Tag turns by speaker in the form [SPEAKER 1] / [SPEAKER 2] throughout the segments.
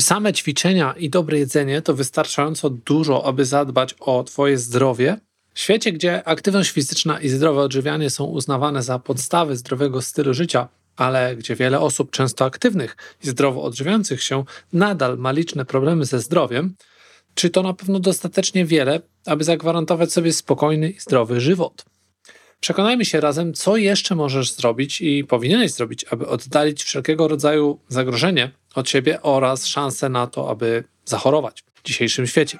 [SPEAKER 1] Czy same ćwiczenia i dobre jedzenie to wystarczająco dużo, aby zadbać o Twoje zdrowie? W świecie, gdzie aktywność fizyczna i zdrowe odżywianie są uznawane za podstawy zdrowego stylu życia, ale gdzie wiele osób często aktywnych i zdrowo odżywiających się nadal ma liczne problemy ze zdrowiem, czy to na pewno dostatecznie wiele, aby zagwarantować sobie spokojny i zdrowy żywot? Przekonajmy się razem, co jeszcze możesz zrobić i powinieneś zrobić, aby oddalić wszelkiego rodzaju zagrożenie od siebie oraz szansę na to, aby zachorować w dzisiejszym świecie.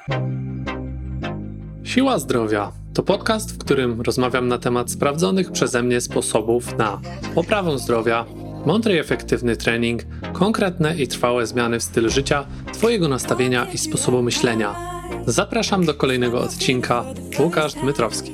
[SPEAKER 1] Siła Zdrowia to podcast, w którym rozmawiam na temat sprawdzonych przeze mnie sposobów na poprawę zdrowia, mądry i efektywny trening, konkretne i trwałe zmiany w stylu życia, Twojego nastawienia i sposobu myślenia. Zapraszam do kolejnego odcinka. Łukasz Dmytrowski.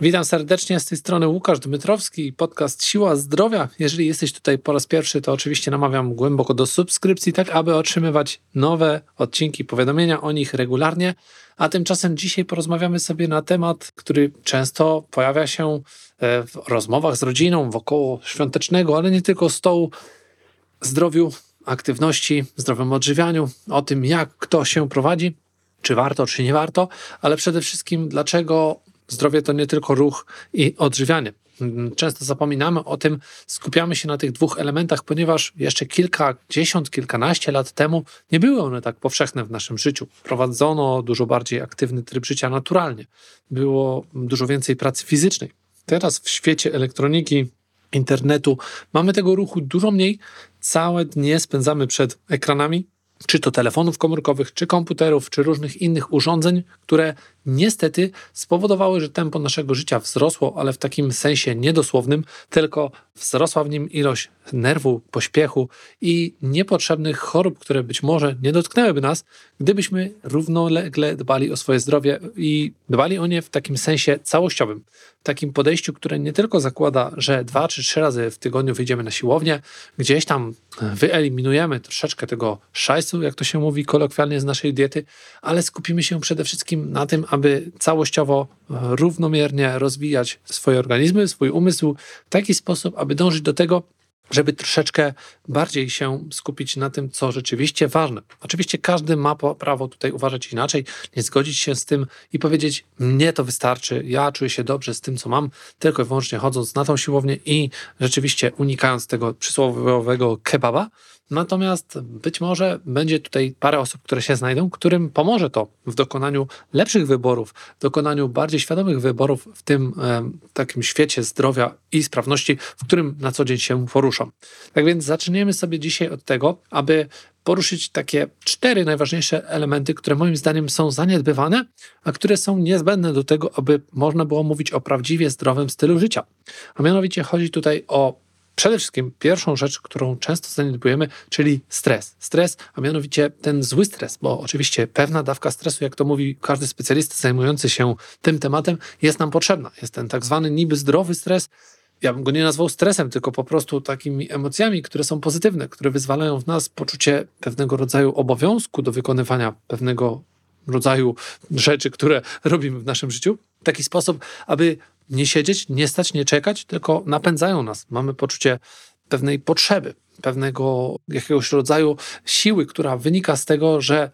[SPEAKER 1] Witam serdecznie z tej strony Łukasz Dmytrowski, podcast Siła Zdrowia. Jeżeli jesteś tutaj po raz pierwszy, to oczywiście namawiam głęboko do subskrypcji, tak aby otrzymywać nowe odcinki, powiadomienia o nich regularnie. A tymczasem dzisiaj porozmawiamy sobie na temat, który często pojawia się e, w rozmowach z rodziną wokoło świątecznego, ale nie tylko stołu zdrowiu, aktywności, zdrowym odżywianiu, o tym jak kto się prowadzi, czy warto, czy nie warto, ale przede wszystkim dlaczego Zdrowie to nie tylko ruch i odżywianie. Często zapominamy o tym, skupiamy się na tych dwóch elementach, ponieważ jeszcze kilkadziesiąt, kilkanaście lat temu nie były one tak powszechne w naszym życiu. Prowadzono dużo bardziej aktywny tryb życia naturalnie. Było dużo więcej pracy fizycznej. Teraz w świecie elektroniki, internetu mamy tego ruchu dużo mniej. Całe dnie spędzamy przed ekranami, czy to telefonów komórkowych, czy komputerów, czy różnych innych urządzeń, które niestety spowodowały, że tempo naszego życia wzrosło, ale w takim sensie niedosłownym, tylko wzrosła w nim ilość nerwu, pośpiechu i niepotrzebnych chorób, które być może nie dotknęłyby nas, gdybyśmy równolegle dbali o swoje zdrowie i dbali o nie w takim sensie całościowym. W takim podejściu, które nie tylko zakłada, że dwa czy trzy razy w tygodniu wyjdziemy na siłownię, gdzieś tam wyeliminujemy troszeczkę tego szajsu, jak to się mówi kolokwialnie z naszej diety, ale skupimy się przede wszystkim na tym, całościowo, równomiernie rozwijać swoje organizmy, swój umysł w taki sposób, aby dążyć do tego, żeby troszeczkę bardziej się skupić na tym, co rzeczywiście ważne. Oczywiście każdy ma prawo tutaj uważać inaczej, nie zgodzić się z tym i powiedzieć: Mnie to wystarczy, ja czuję się dobrze z tym, co mam, tylko i wyłącznie chodząc na tą siłownię i rzeczywiście unikając tego przysłowiowego kebaba. Natomiast być może będzie tutaj parę osób, które się znajdą, którym pomoże to w dokonaniu lepszych wyborów, dokonaniu bardziej świadomych wyborów w tym e, takim świecie zdrowia i sprawności, w którym na co dzień się poruszam. Tak więc zaczniemy sobie dzisiaj od tego, aby poruszyć takie cztery najważniejsze elementy, które moim zdaniem są zaniedbywane, a które są niezbędne do tego, aby można było mówić o prawdziwie zdrowym stylu życia. A mianowicie chodzi tutaj o przede wszystkim pierwszą rzecz, którą często zaniedbujemy, czyli stres. Stres, a mianowicie ten zły stres, bo oczywiście pewna dawka stresu, jak to mówi każdy specjalista zajmujący się tym tematem, jest nam potrzebna. Jest ten tak zwany niby zdrowy stres. Ja bym go nie nazwał stresem, tylko po prostu takimi emocjami, które są pozytywne, które wyzwalają w nas poczucie pewnego rodzaju obowiązku do wykonywania pewnego rodzaju rzeczy, które robimy w naszym życiu, w taki sposób, aby nie siedzieć, nie stać, nie czekać, tylko napędzają nas. Mamy poczucie pewnej potrzeby, pewnego jakiegoś rodzaju siły, która wynika z tego, że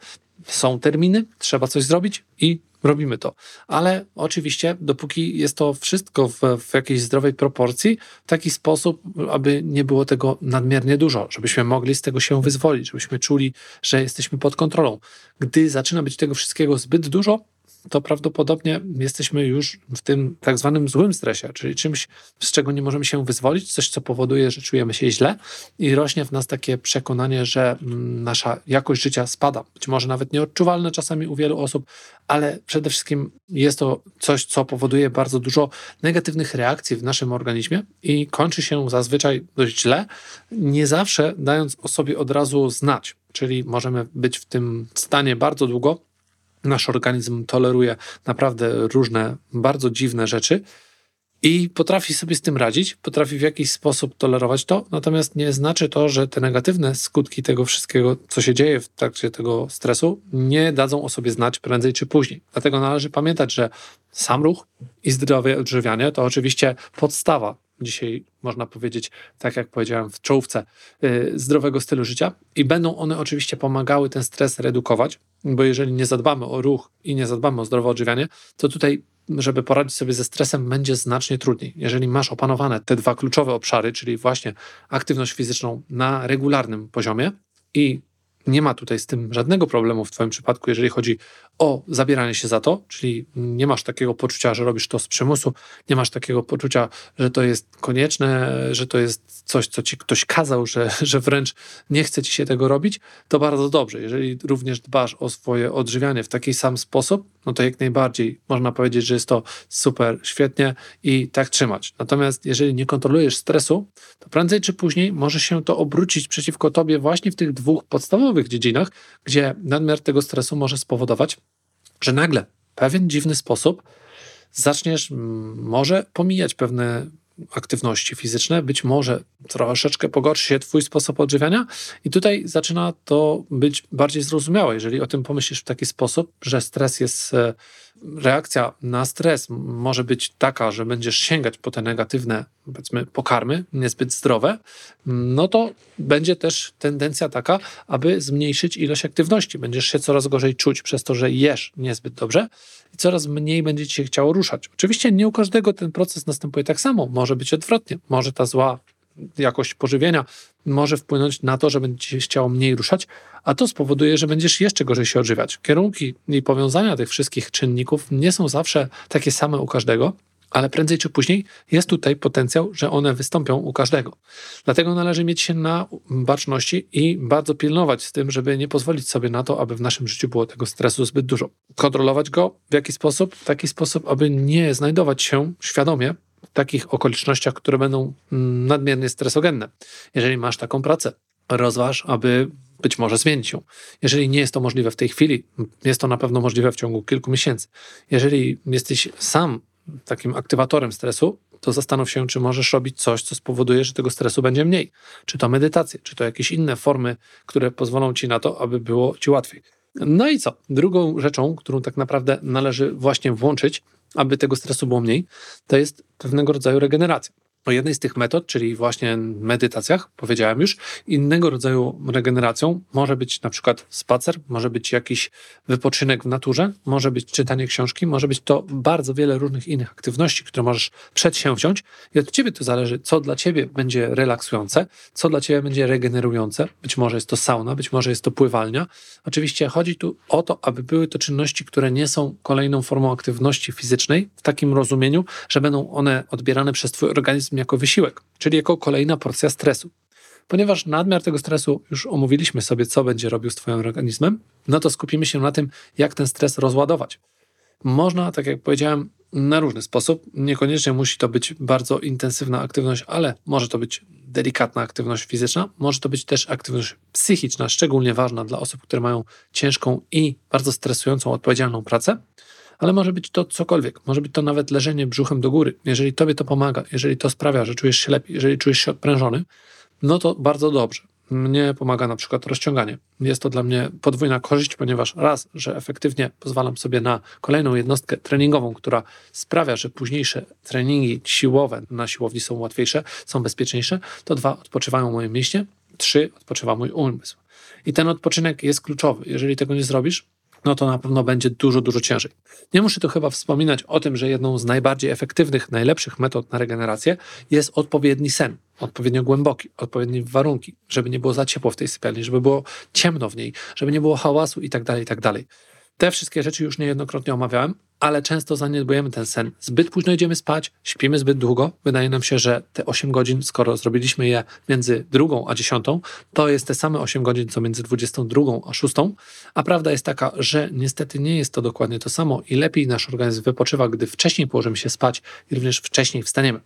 [SPEAKER 1] są terminy, trzeba coś zrobić i robimy to. Ale oczywiście, dopóki jest to wszystko w, w, jakiejś zdrowej proporcji, w taki sposób, aby nie było tego nadmiernie dużo, żebyśmy mogli z tego się wyzwolić, żebyśmy czuli, że jesteśmy pod kontrolą. Gdy zaczyna być tego wszystkiego zbyt dużo, to prawdopodobnie jesteśmy już w tym tak zwanym złym stresie, czyli czymś, z czego nie możemy się wyzwolić, coś, co powoduje, że czujemy się źle i rośnie w nas takie przekonanie, że mm, nasza jakość życia spada. Być może nawet nieodczuwalne czasami u wielu osób, ale przede wszystkim jest to coś, co powoduje bardzo dużo negatywnych reakcji w naszym organizmie i kończy się zazwyczaj dość źle, nie zawsze dając o sobie od razu znać. Czyli możemy być w tym stanie bardzo długo, Nasz organizm toleruje naprawdę różne, bardzo dziwne rzeczy. i potrafi sobie z tym radzić, potrafi w jakiś sposób tolerować to, natomiast nie znaczy to, że te negatywne skutki tego wszystkiego, co się dzieje w trakcie tego stresu, nie dadzą o sobie znać prędzej czy później. Dlatego należy pamiętać, że sam ruch i zdrowe odżywianie to oczywiście podstawa dzisiaj można powiedzieć, tak jak powiedziałem w czołówce, yy, zdrowego stylu życia i będą one oczywiście pomagały ten stres redukować, bo jeżeli nie zadbamy o ruch i nie zadbamy o zdrowe odżywianie, to tutaj żeby poradzić sobie ze stresem, będzie znacznie trudniej. Jeżeli masz opanowane te dwa kluczowe obszary, czyli właśnie aktywność fizyczną na regularnym poziomie i nie ma tutaj z tym żadnego problemu w Twoim przypadku, jeżeli chodzi o zabieranie się za to, czyli nie masz takiego poczucia, że robisz to z przymusu, nie masz takiego poczucia, że to jest konieczne, że to jest coś, co ci ktoś kazał, że, że wręcz nie chce ci się tego robić, to bardzo dobrze. Jeżeli również dbasz o swoje odżywianie w taki sam sposób, no to jak najbardziej można powiedzieć, że jest to super, świetnie i tak trzymać. Natomiast jeżeli nie kontrolujesz stresu, to prędzej czy później może się to obrócić przeciwko tobie właśnie w tych dwóch podstawowych dziedzinach, gdzie nadmiar tego stresu może spowodować, że nagle w pewien dziwny sposób zaczniesz może pomijać pewne aktywności fizyczne, być może troszeczkę pogorszy się Twój sposób odżywiania, i tutaj zaczyna to być bardziej zrozumiałe, jeżeli o tym pomyślisz w taki sposób, że stres jest e, reakcja na stres może być taka, że będziesz sięgać po te negatywne, powiedzmy, pokarmy, niezbyt zdrowe, no to będzie też tendencja taka, aby zmniejszyć ilość aktywności. Będziesz się coraz gorzej czuć przez to, że jesz niezbyt dobrze i coraz mniej będzie ci się chciało ruszać. Oczywiście nie u każdego ten proces następuje tak samo. Może być odwrotnie. Może ta zła jakość pożywienia może wpłynąć na to, że będzie się chciało mniej ruszać, a to spowoduje, że będziesz jeszcze gorzej się odżywiać. Kierunki i powiązania tych wszystkich czynników nie są zawsze takie same u każdego, ale prędzej czy później jest tutaj potencjał, że one wystąpią u każdego. Dlatego należy mieć się na baczności i bardzo pilnować z tym, żeby nie pozwolić sobie na to, aby w naszym życiu było tego stresu zbyt dużo. Kontrolować go w jaki sposób? W taki sposób, aby nie znajdować się świadomie w takich okolicznościach, które będą mm, nadmiernie stresogenne. Jeżeli masz taką pracę, rozważ, aby być może zmienić ją. Jeżeli nie jest to możliwe w tej chwili, jest to na pewno możliwe w ciągu kilku miesięcy. Jeżeli jesteś sam takim aktywatorem stresu, to zastanów się, czy możesz robić coś, co spowoduje, że tego stresu będzie mniej. Czy to medytacje, czy to jakieś inne formy, które pozwolą ci na to, aby było ci łatwiej. No i co? Drugą rzeczą, którą tak naprawdę należy właśnie włączyć, aby tego stresu było mniej, to jest pewnego rodzaju regeneracja. O jednej z tych metod, czyli właśnie medytacjach, powiedziałem już, innego rodzaju regeneracją może być na przykład spacer, może być jakiś wypoczynek w naturze, może być czytanie książki, może być to bardzo wiele różnych innych aktywności, które możesz przedsięwziąć i od ciebie to zależy, co dla ciebie będzie relaksujące, co dla ciebie będzie regenerujące. Być może jest to sauna, być może jest to pływalnia. Oczywiście chodzi tu o to, aby były to czynności, które nie są kolejną formą aktywności fizycznej w takim rozumieniu, że będą one odbierane przez twój organizm organizm jako wysiłek, czyli jako kolejna porcja stresu. Ponieważ nadmiar tego stresu, już omówiliśmy sobie, co będzie robił z Twoim organizmem, no to skupimy się na tym, jak ten stres rozładować. Można, tak jak powiedziałem, na różny sposób. Niekoniecznie musi to być bardzo intensywna aktywność, ale może to być delikatna aktywność fizyczna, może to być też aktywność psychiczna, szczególnie ważna dla osób, które mają ciężką i bardzo stresującą, odpowiedzialną pracę ale może być to cokolwiek. Może być to nawet leżenie brzuchem do góry. Jeżeli tobie to pomaga, jeżeli to sprawia, że czujesz się lepiej, jeżeli czujesz się odprężony, no to bardzo dobrze. Mnie pomaga na przykład rozciąganie. Jest to dla mnie podwójna korzyść, ponieważ raz, że efektywnie pozwalam sobie na kolejną jednostkę treningową, która sprawia, że późniejsze treningi siłowe na siłowni są łatwiejsze, są bezpieczniejsze, to dwa, odpoczywają moje mięśnie, trzy, odpoczywa mój umysł. I ten odpoczynek jest kluczowy. Jeżeli tego nie zrobisz, no to na pewno będzie dużo, dużo ciężej. Nie muszę tu chyba wspominać o tym, że jedną z najbardziej efektywnych, najlepszych metod na regenerację jest odpowiedni sen, odpowiednio głęboki, odpowiednie warunki, żeby nie było za ciepło w tej sypialni, żeby było ciemno w niej, żeby nie było hałasu i tak Te wszystkie rzeczy już niejednokrotnie omawiałem, ale często zaniedbujemy ten sen. Zbyt późno idziemy spać, śpimy zbyt długo. Wydaje nam się, że te 8 godzin, skoro zrobiliśmy je między drugą a dziesiątą, to jest te same 8 godzin, co między 22 a 6. A prawda jest taka, że niestety nie jest to dokładnie to samo i lepiej nasz organizm wypoczywa, gdy wcześniej położymy się spać i również wcześniej wstaniemy.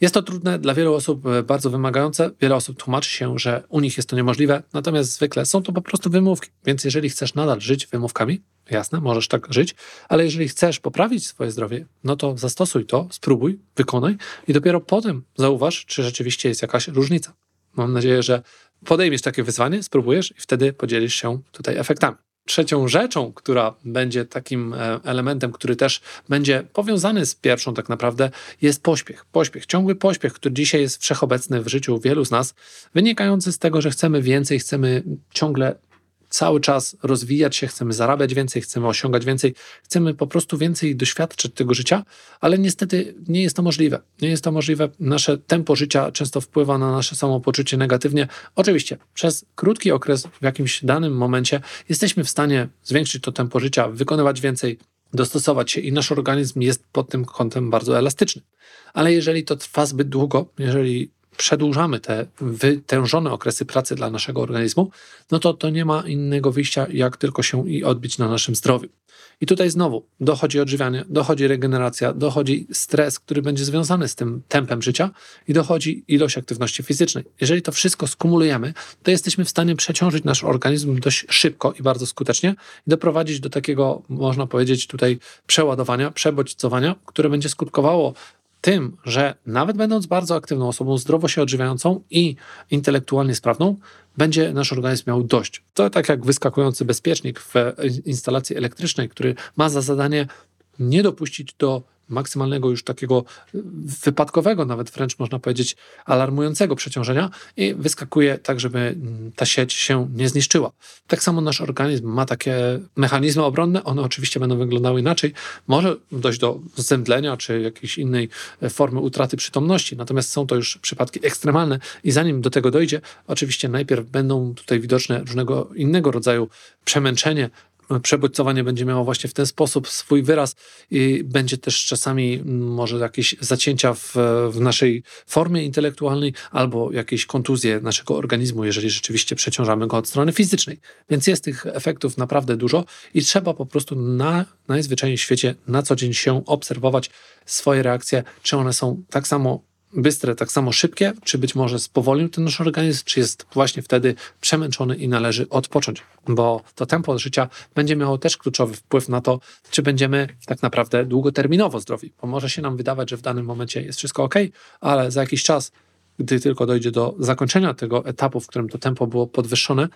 [SPEAKER 1] Jest to trudne dla wielu osób, e, bardzo wymagające. Wiele osób tłumaczy się, że u nich jest to niemożliwe, natomiast zwykle są to po prostu wymówki. Więc jeżeli chcesz nadal żyć wymówkami, jasne, możesz tak żyć, ale jeżeli chcesz poprawić swoje zdrowie, no to zastosuj to, spróbuj, wykonaj i dopiero potem zauważ, czy rzeczywiście jest jakaś różnica. Mam nadzieję, że podejmiesz takie wyzwanie, spróbujesz i wtedy podzielisz się tutaj efektami. Trzecią rzeczą, która będzie takim e, elementem, który też będzie powiązany z pierwszą, tak naprawdę, jest pośpiech. Pośpiech, ciągły pośpiech, który dzisiaj jest wszechobecny w życiu wielu z nas, wynikający z tego, że chcemy więcej, chcemy ciągle cały czas rozwijać się, chcemy zarabiać więcej, chcemy osiągać więcej, chcemy po prostu więcej doświadczyć tego życia, ale niestety nie jest to możliwe. Nie jest to możliwe. Nasze tempo życia często wpływa na nasze samopoczucie negatywnie. Oczywiście, przez krótki okres, w jakimś danym momencie, jesteśmy w stanie zwiększyć to tempo życia, wykonywać więcej, dostosować się i nasz organizm jest pod tym kątem bardzo elastyczny. Ale jeżeli to trwa zbyt długo, jeżeli przedłużamy te wytężone okresy pracy dla naszego organizmu, no to to nie ma innego wyjścia, jak tylko się i odbić na naszym zdrowiu. I tutaj znowu dochodzi odżywianie, dochodzi regeneracja, dochodzi stres, który będzie związany z tym tempem życia i dochodzi ilość aktywności fizycznej. Jeżeli to wszystko skumulujemy, to jesteśmy w stanie przeciążyć nasz organizm dość szybko i bardzo skutecznie i doprowadzić do takiego, można powiedzieć, tutaj przeładowania, przebodźcowania, które będzie skutkowało tym, że nawet będąc bardzo aktywną osobą, zdrowo się odżywiającą i intelektualnie sprawną, będzie nasz organizm miał dość. To tak jak wyskakujący bezpiecznik w instalacji elektrycznej, który ma za zadanie nie dopuścić do maksymalnego już takiego wypadkowego, nawet wręcz można powiedzieć alarmującego przeciążenia i wyskakuje tak, żeby ta sieć się nie zniszczyła. Tak samo nasz organizm ma takie mechanizmy obronne, one oczywiście będą wyglądały inaczej. Może dojść do zemdlenia czy jakiejś innej formy utraty przytomności, natomiast są to już przypadki ekstremalne i zanim do tego dojdzie, oczywiście najpierw będą tutaj widoczne różnego innego rodzaju przemęczenie, przebodźcowanie będzie miało właśnie w ten sposób swój wyraz i będzie też czasami mm, może jakieś zacięcia w, w naszej formie intelektualnej albo jakieś kontuzje naszego organizmu, jeżeli rzeczywiście przeciążamy go od strony fizycznej. Więc jest tych efektów naprawdę dużo i trzeba po prostu na najzwyczajniej w świecie na co dzień się obserwować swoje reakcje, czy one są tak samo bystre, tak samo szybkie, czy być może spowolnił ten nasz organizm, czy jest właśnie wtedy przemęczony i należy odpocząć, bo to tempo życia będzie miało też kluczowy wpływ na to, czy będziemy tak naprawdę długoterminowo zdrowi, bo może się nam wydawać, że w danym momencie jest wszystko ok, ale za jakiś czas, gdy tylko dojdzie do zakończenia tego etapu, w którym to tempo było podwyższone,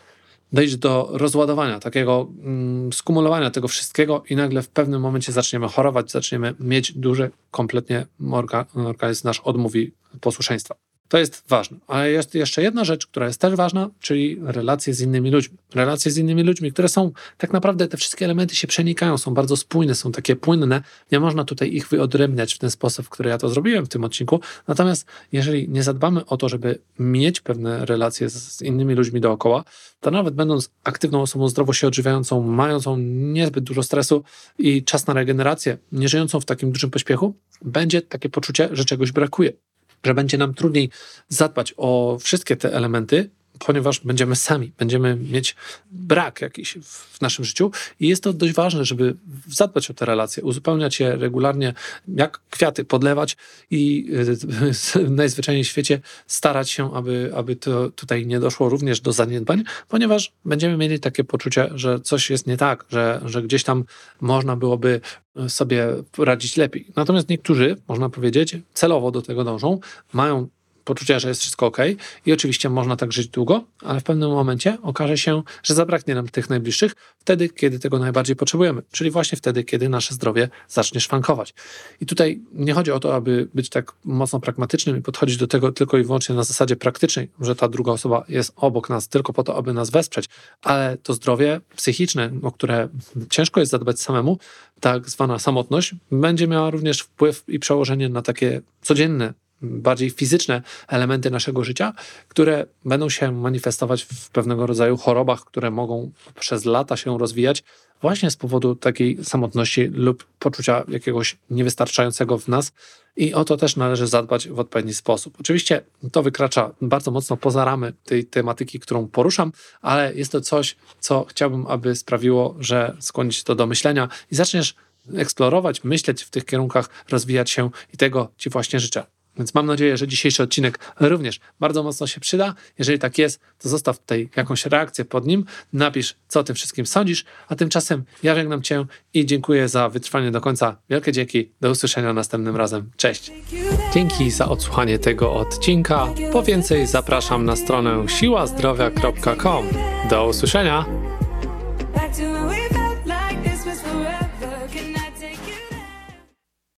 [SPEAKER 1] dojść do rozładowania, takiego mm, skumulowania tego wszystkiego i nagle w pewnym momencie zaczniemy chorować, zaczniemy mieć duży, kompletnie orga, organizm nasz odmówi posłuszeństwa. To jest ważne. Ale jest jeszcze jedna rzecz, która jest też ważna, czyli relacje z innymi ludźmi. Relacje z innymi ludźmi, które są tak naprawdę, te wszystkie elementy się przenikają, są bardzo spójne, są takie płynne. Nie można tutaj ich wyodrębniać w ten sposób, w który ja to zrobiłem w tym odcinku. Natomiast jeżeli nie zadbamy o to, żeby mieć pewne relacje z innymi ludźmi dookoła, to nawet będąc aktywną osobą zdrowo się odżywiającą, mającą niezbyt dużo stresu i czas na regenerację, nie żyjącą w takim dużym pośpiechu, będzie takie poczucie, że czegoś brakuje że będzie nam trudniej zadbać o wszystkie te elementy, ponieważ będziemy sami, będziemy mieć brak jakiś w naszym życiu i jest to dość ważne, żeby zadbać o te relacje, uzupełniać je regularnie, jak kwiaty podlewać i najzwyczajniej w świecie starać się, aby, aby to tutaj nie doszło również do zaniedbań, ponieważ będziemy mieli takie poczucie, że coś jest nie tak, że, że gdzieś tam można byłoby sobie radzić lepiej. Natomiast niektórzy, można powiedzieć, celowo do tego dążą, mają poczucia, że jest wszystko ok i oczywiście można tak żyć długo, ale w pewnym momencie okaże się, że zabraknie nam tych najbliższych wtedy, kiedy tego najbardziej potrzebujemy, czyli właśnie wtedy, kiedy nasze zdrowie zacznie szwankować. I tutaj nie chodzi o to, aby być tak mocno pragmatycznym i podchodzić do tego tylko i wyłącznie na zasadzie praktycznej, że ta druga osoba jest obok nas tylko po to, aby nas wesprzeć, ale to zdrowie psychiczne, o które ciężko jest zadbać samemu, tak zwana samotność, będzie miała również wpływ i przełożenie na takie codzienne bardziej fizyczne elementy naszego życia, które będą się manifestować w pewnego rodzaju chorobach, które mogą przez lata się rozwijać właśnie z powodu takiej samotności lub poczucia jakiegoś niewystarczającego w nas. I o to też należy zadbać w odpowiedni sposób. Oczywiście to wykracza bardzo mocno poza ramy tej tematyki, którą poruszam, ale jest to coś, co chciałbym, aby sprawiło, że skłonić to do myślenia i zaczniesz eksplorować, myśleć w tych kierunkach, rozwijać się i tego Ci właśnie życzę. Więc mam nadzieję, że dzisiejszy odcinek również bardzo mocno się przyda. Jeżeli tak jest, to zostaw tutaj jakąś reakcję pod nim, napisz, co o tym wszystkim sądzisz, a tymczasem ja żegnam Cię i dziękuję za wytrwanie do końca. Wielkie dzięki, do usłyszenia następnym razem. Cześć! Dzięki za odsłuchanie tego odcinka. Po więcej zapraszam na stronę siłazdrowia.com. Do usłyszenia!